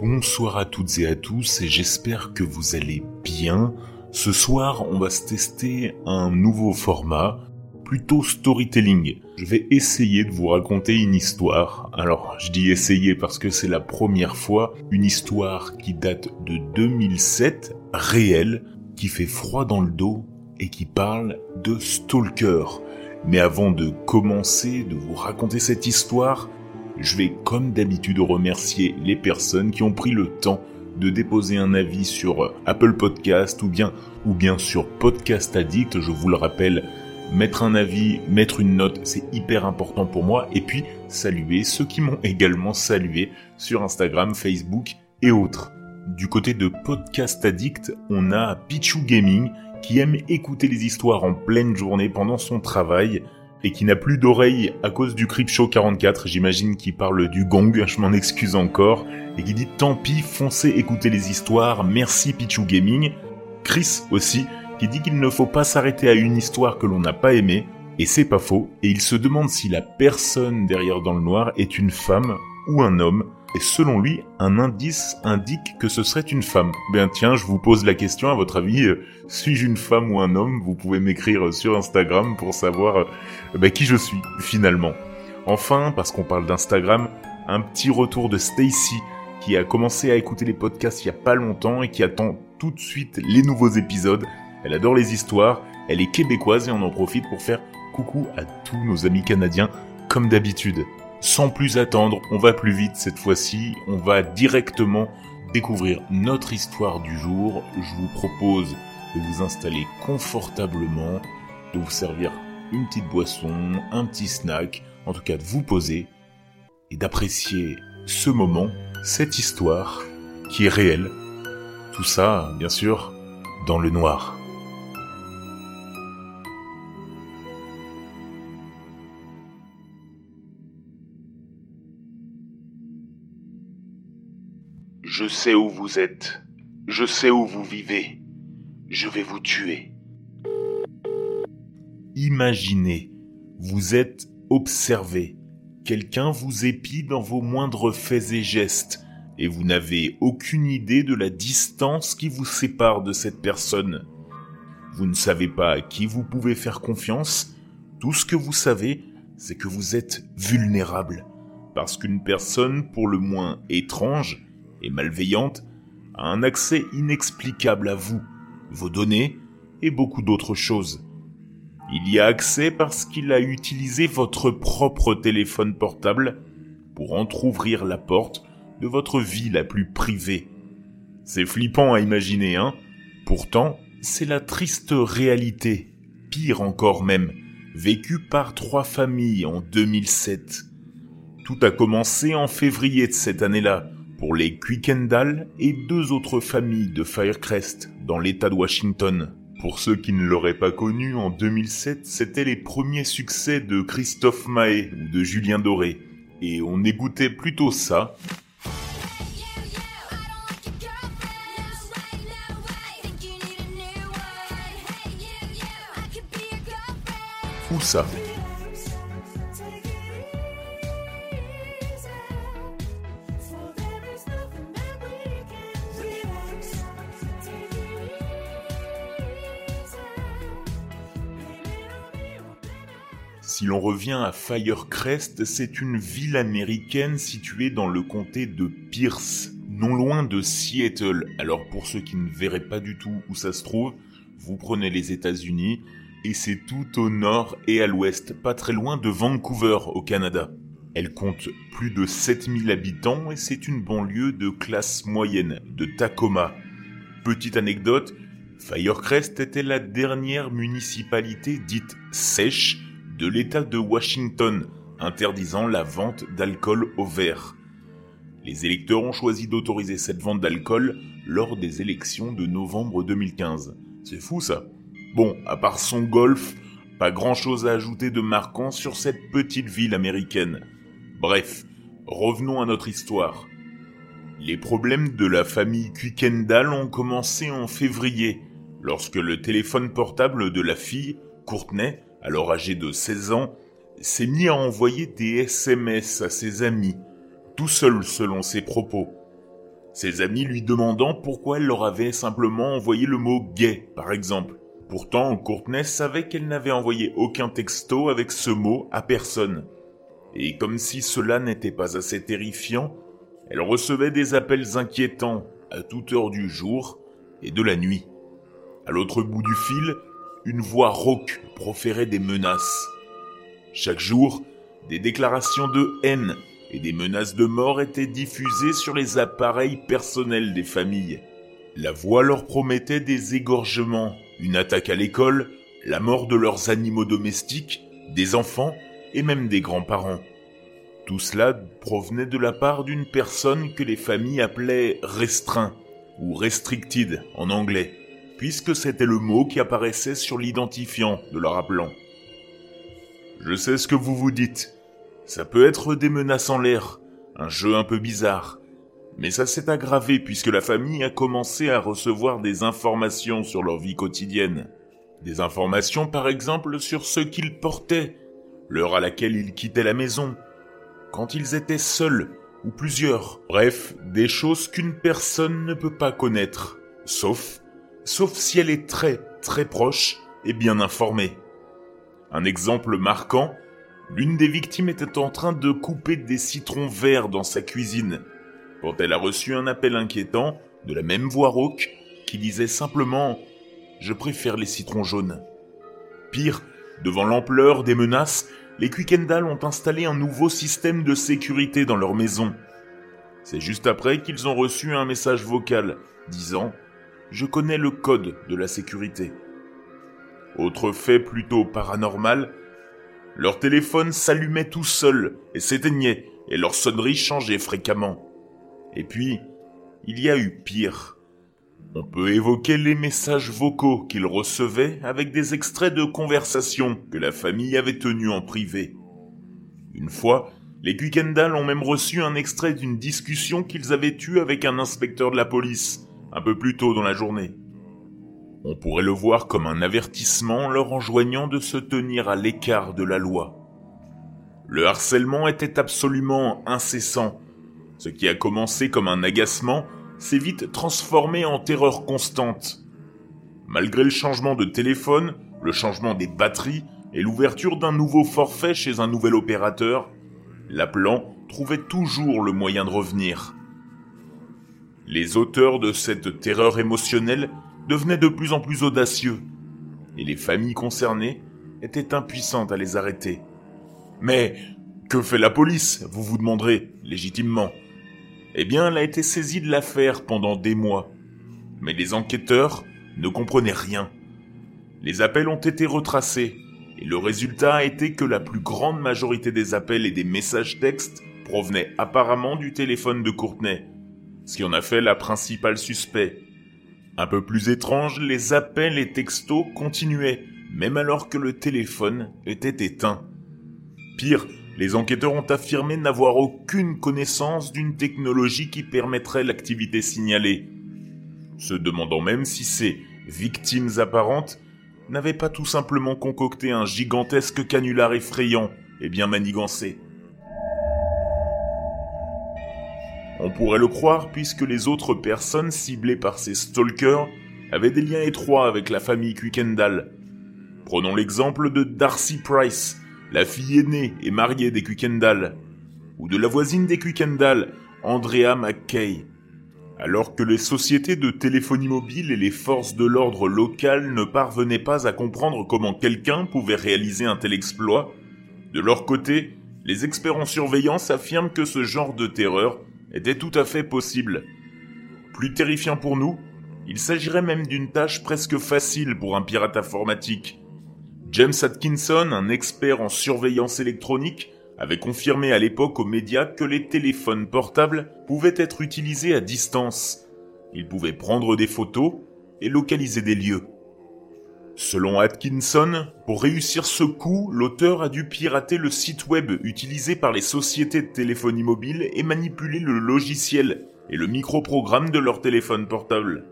Bonsoir à toutes et à tous et j'espère que vous allez bien. Ce soir, on va se tester un nouveau format, plutôt storytelling. Je vais essayer de vous raconter une histoire. Alors, je dis essayer parce que c'est la première fois, une histoire qui date de 2007, réelle, qui fait froid dans le dos et qui parle de Stalker. Mais avant de commencer de vous raconter cette histoire, je vais comme d'habitude remercier les personnes qui ont pris le temps de déposer un avis sur Apple Podcast ou bien, ou bien sur Podcast Addict. Je vous le rappelle, mettre un avis, mettre une note, c'est hyper important pour moi. Et puis, saluer ceux qui m'ont également salué sur Instagram, Facebook et autres. Du côté de Podcast Addict, on a Pichu Gaming qui aime écouter les histoires en pleine journée pendant son travail et qui n'a plus d'oreilles à cause du Show 44, j'imagine qu'il parle du gong, je m'en excuse encore, et qui dit tant pis, foncez écouter les histoires, merci Pichu Gaming. Chris aussi, qui dit qu'il ne faut pas s'arrêter à une histoire que l'on n'a pas aimée, et c'est pas faux, et il se demande si la personne derrière dans le noir est une femme ou un homme, et selon lui, un indice indique que ce serait une femme. Ben tiens, je vous pose la question, à votre avis, euh, suis-je une femme ou un homme? Vous pouvez m'écrire sur Instagram pour savoir euh, ben, qui je suis, finalement. Enfin, parce qu'on parle d'Instagram, un petit retour de Stacy, qui a commencé à écouter les podcasts il y a pas longtemps et qui attend tout de suite les nouveaux épisodes. Elle adore les histoires, elle est québécoise et on en profite pour faire coucou à tous nos amis canadiens, comme d'habitude. Sans plus attendre, on va plus vite cette fois-ci, on va directement découvrir notre histoire du jour. Je vous propose de vous installer confortablement, de vous servir une petite boisson, un petit snack, en tout cas de vous poser et d'apprécier ce moment, cette histoire qui est réelle. Tout ça, bien sûr, dans le noir. Je sais où vous êtes. Je sais où vous vivez. Je vais vous tuer. Imaginez, vous êtes observé. Quelqu'un vous épie dans vos moindres faits et gestes, et vous n'avez aucune idée de la distance qui vous sépare de cette personne. Vous ne savez pas à qui vous pouvez faire confiance. Tout ce que vous savez, c'est que vous êtes vulnérable. Parce qu'une personne, pour le moins étrange, et malveillante a un accès inexplicable à vous, vos données et beaucoup d'autres choses. Il y a accès parce qu'il a utilisé votre propre téléphone portable pour entr'ouvrir la porte de votre vie la plus privée. C'est flippant à imaginer, hein Pourtant, c'est la triste réalité, pire encore même, vécue par trois familles en 2007. Tout a commencé en février de cette année-là, pour les Quickendall et deux autres familles de Firecrest dans l'État de Washington. Pour ceux qui ne l'auraient pas connu, en 2007, c'était les premiers succès de Christophe Mahé ou de Julien Doré. Et on écoutait plutôt ça. Ou ça? L'on revient à Firecrest, c'est une ville américaine située dans le comté de Pierce, non loin de Seattle. Alors pour ceux qui ne verraient pas du tout où ça se trouve, vous prenez les États-Unis et c'est tout au nord et à l'ouest, pas très loin de Vancouver au Canada. Elle compte plus de 7000 habitants et c'est une banlieue de classe moyenne, de Tacoma. Petite anecdote, Firecrest était la dernière municipalité dite sèche de l'État de Washington interdisant la vente d'alcool au verre. Les électeurs ont choisi d'autoriser cette vente d'alcool lors des élections de novembre 2015. C'est fou ça. Bon, à part son golf, pas grand chose à ajouter de marquant sur cette petite ville américaine. Bref, revenons à notre histoire. Les problèmes de la famille Quickendall ont commencé en février, lorsque le téléphone portable de la fille, Courtenay, alors âgé de 16 ans, s'est mis à envoyer des SMS à ses amis, tout seul selon ses propos. ses amis lui demandant pourquoi elle leur avait simplement envoyé le mot gay, par exemple. Pourtant, Courtenay savait qu'elle n'avait envoyé aucun texto avec ce mot à personne. Et comme si cela n'était pas assez terrifiant, elle recevait des appels inquiétants à toute heure du jour et de la nuit. À l'autre bout du fil, une voix rauque proférait des menaces. Chaque jour, des déclarations de haine et des menaces de mort étaient diffusées sur les appareils personnels des familles. La voix leur promettait des égorgements, une attaque à l'école, la mort de leurs animaux domestiques, des enfants et même des grands-parents. Tout cela provenait de la part d'une personne que les familles appelaient restreint ou restricted en anglais, puisque c'était le mot qui apparaissait sur l'identifiant de leur appelant. Je sais ce que vous vous dites. Ça peut être des menaces en l'air, un jeu un peu bizarre. Mais ça s'est aggravé puisque la famille a commencé à recevoir des informations sur leur vie quotidienne. Des informations par exemple sur ce qu'ils portaient, l'heure à laquelle ils quittaient la maison, quand ils étaient seuls ou plusieurs. Bref, des choses qu'une personne ne peut pas connaître, sauf, sauf si elle est très très proche et bien informée. Un exemple marquant, L'une des victimes était en train de couper des citrons verts dans sa cuisine, quand elle a reçu un appel inquiétant de la même voix rauque qui disait simplement ⁇ Je préfère les citrons jaunes ⁇ Pire, devant l'ampleur des menaces, les Quickendall ont installé un nouveau système de sécurité dans leur maison. C'est juste après qu'ils ont reçu un message vocal disant ⁇ Je connais le code de la sécurité ⁇ Autre fait plutôt paranormal, leur téléphone s'allumait tout seul et s'éteignait, et leur sonnerie changeait fréquemment. Et puis, il y a eu pire. On peut évoquer les messages vocaux qu'ils recevaient avec des extraits de conversations que la famille avait tenues en privé. Une fois, les Quickendall ont même reçu un extrait d'une discussion qu'ils avaient eue avec un inspecteur de la police, un peu plus tôt dans la journée. On pourrait le voir comme un avertissement leur enjoignant de se tenir à l'écart de la loi. Le harcèlement était absolument incessant. Ce qui a commencé comme un agacement s'est vite transformé en terreur constante. Malgré le changement de téléphone, le changement des batteries et l'ouverture d'un nouveau forfait chez un nouvel opérateur, l'appelant trouvait toujours le moyen de revenir. Les auteurs de cette terreur émotionnelle devenaient de plus en plus audacieux, et les familles concernées étaient impuissantes à les arrêter. Mais que fait la police, vous vous demanderez, légitimement? Eh bien, elle a été saisie de l'affaire pendant des mois. Mais les enquêteurs ne comprenaient rien. Les appels ont été retracés, et le résultat a été que la plus grande majorité des appels et des messages textes provenaient apparemment du téléphone de Courtenay, ce qui en a fait la principale suspect. Un peu plus étrange, les appels et textos continuaient, même alors que le téléphone était éteint. Pire, les enquêteurs ont affirmé n'avoir aucune connaissance d'une technologie qui permettrait l'activité signalée, se demandant même si ces victimes apparentes n'avaient pas tout simplement concocté un gigantesque canular effrayant et bien manigancé. On pourrait le croire puisque les autres personnes ciblées par ces stalkers avaient des liens étroits avec la famille Quickendall. Prenons l'exemple de Darcy Price, la fille aînée et mariée des Quickendall, ou de la voisine des Quickendall, Andrea McKay. Alors que les sociétés de téléphonie mobile et les forces de l'ordre local ne parvenaient pas à comprendre comment quelqu'un pouvait réaliser un tel exploit, de leur côté, les experts en surveillance affirment que ce genre de terreur était tout à fait possible. Plus terrifiant pour nous, il s'agirait même d'une tâche presque facile pour un pirate informatique. James Atkinson, un expert en surveillance électronique, avait confirmé à l'époque aux médias que les téléphones portables pouvaient être utilisés à distance. Ils pouvaient prendre des photos et localiser des lieux. Selon Atkinson, pour réussir ce coup, l'auteur a dû pirater le site web utilisé par les sociétés de téléphonie mobile et manipuler le logiciel et le microprogramme de leur téléphone portable.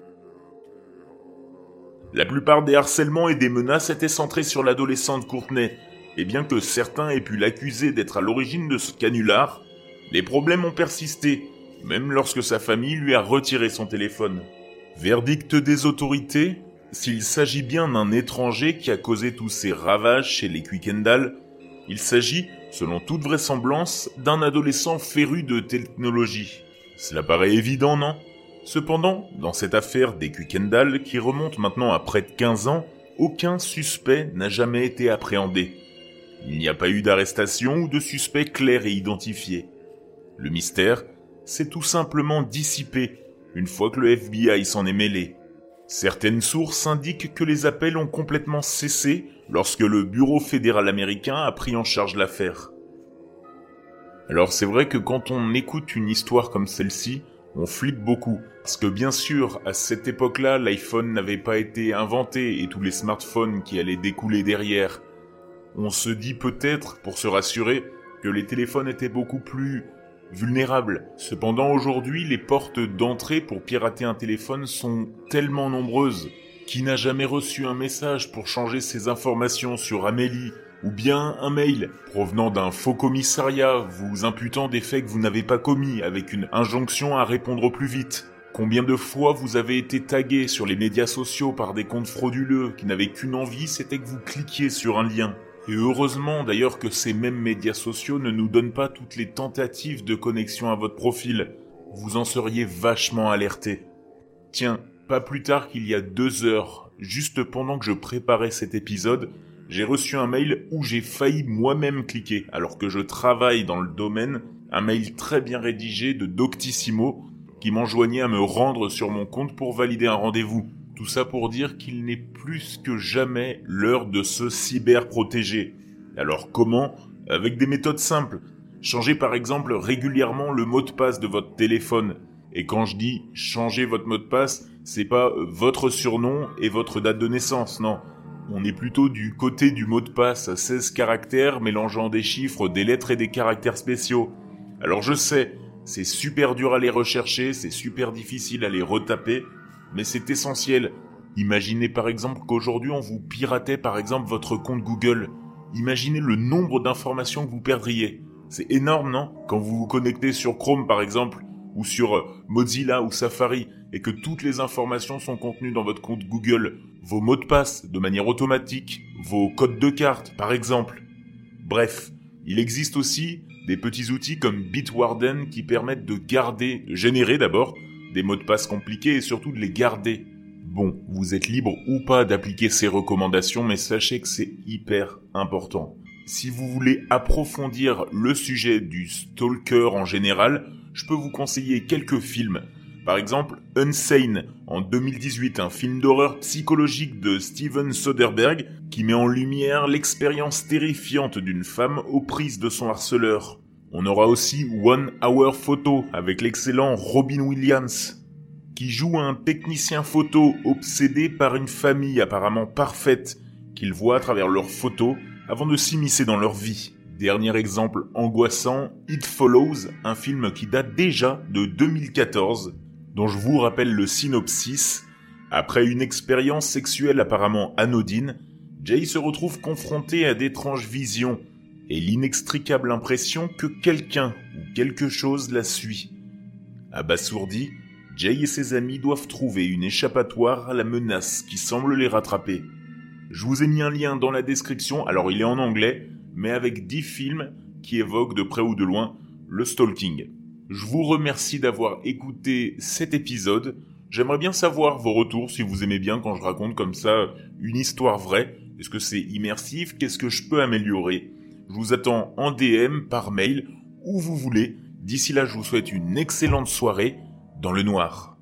La plupart des harcèlements et des menaces étaient centrés sur l'adolescente Courtenay, et bien que certains aient pu l'accuser d'être à l'origine de ce canular, les problèmes ont persisté, même lorsque sa famille lui a retiré son téléphone. Verdict des autorités S'il s'agit bien d'un étranger qui a causé tous ces ravages chez les Quickendall, il s'agit, selon toute vraisemblance, d'un adolescent féru de technologie. Cela paraît évident, non? Cependant, dans cette affaire des Quickendall, qui remonte maintenant à près de 15 ans, aucun suspect n'a jamais été appréhendé. Il n'y a pas eu d'arrestation ou de suspect clair et identifié. Le mystère s'est tout simplement dissipé une fois que le FBI s'en est mêlé. Certaines sources indiquent que les appels ont complètement cessé lorsque le Bureau fédéral américain a pris en charge l'affaire. Alors c'est vrai que quand on écoute une histoire comme celle-ci, on flippe beaucoup. Parce que bien sûr, à cette époque-là, l'iPhone n'avait pas été inventé et tous les smartphones qui allaient découler derrière. On se dit peut-être, pour se rassurer, que les téléphones étaient beaucoup plus vulnérables. Cependant, aujourd'hui, les portes d'entrée pour pirater un téléphone sont tellement nombreuses. Qui n'a jamais reçu un message pour changer ses informations sur Amélie ou bien un mail provenant d'un faux commissariat vous imputant des faits que vous n'avez pas commis avec une injonction à répondre plus vite? Combien de fois vous avez été tagué sur les médias sociaux par des comptes frauduleux qui n'avaient qu'une envie, c'était que vous cliquiez sur un lien? Et heureusement d'ailleurs que ces mêmes médias sociaux ne nous donnent pas toutes les tentatives de connexion à votre profil. Vous en seriez vachement alerté. Tiens, pas plus tard qu'il y a deux heures, juste pendant que je préparais cet épisode, j'ai reçu un mail où j'ai failli moi-même cliquer, alors que je travaille dans le domaine, un mail très bien rédigé de Doctissimo qui m'enjoignait à me rendre sur mon compte pour valider un rendez-vous. Tout ça pour dire qu'il n'est plus que jamais l'heure de se cyber-protéger. Alors comment? Avec des méthodes simples. Changez par exemple régulièrement le mot de passe de votre téléphone. Et quand je dis changer votre mot de passe, c'est pas votre surnom et votre date de naissance, non. On est plutôt du côté du mot de passe à 16 caractères mélangeant des chiffres, des lettres et des caractères spéciaux. Alors je sais, c'est super dur à les rechercher, c'est super difficile à les retaper, mais c'est essentiel. Imaginez par exemple qu'aujourd'hui on vous piratait par exemple votre compte Google. Imaginez le nombre d'informations que vous perdriez. C'est énorme, non? Quand vous vous connectez sur Chrome par exemple, ou sur Mozilla ou Safari, et que toutes les informations sont contenues dans votre compte Google, vos mots de passe de manière automatique, vos codes de carte par exemple. Bref, il existe aussi des petits outils comme Bitwarden qui permettent de garder, de générer d'abord, des mots de passe compliqués et surtout de les garder. Bon, vous êtes libre ou pas d'appliquer ces recommandations, mais sachez que c'est hyper important. Si vous voulez approfondir le sujet du stalker en général, je peux vous conseiller quelques films par exemple, Unsane, en 2018, un film d'horreur psychologique de Steven Soderbergh qui met en lumière l'expérience terrifiante d'une femme aux prises de son harceleur. On aura aussi One Hour Photo avec l'excellent Robin Williams, qui joue un technicien photo obsédé par une famille apparemment parfaite qu'il voit à travers leurs photos avant de s'immiscer dans leur vie. Dernier exemple angoissant, It Follows, un film qui date déjà de 2014 dont je vous rappelle le synopsis. Après une expérience sexuelle apparemment anodine, Jay se retrouve confronté à d'étranges visions et l'inextricable impression que quelqu'un ou quelque chose la suit. Abasourdi, Jay et ses amis doivent trouver une échappatoire à la menace qui semble les rattraper. Je vous ai mis un lien dans la description, alors il est en anglais, mais avec 10 films qui évoquent de près ou de loin le stalking. Je vous remercie d'avoir écouté cet épisode. J'aimerais bien savoir vos retours si vous aimez bien quand je raconte comme ça une histoire vraie. Est-ce que c'est immersif? Qu'est-ce que je peux améliorer? Je vous attends en DM, par mail, où vous voulez. D'ici là, je vous souhaite une excellente soirée dans le noir.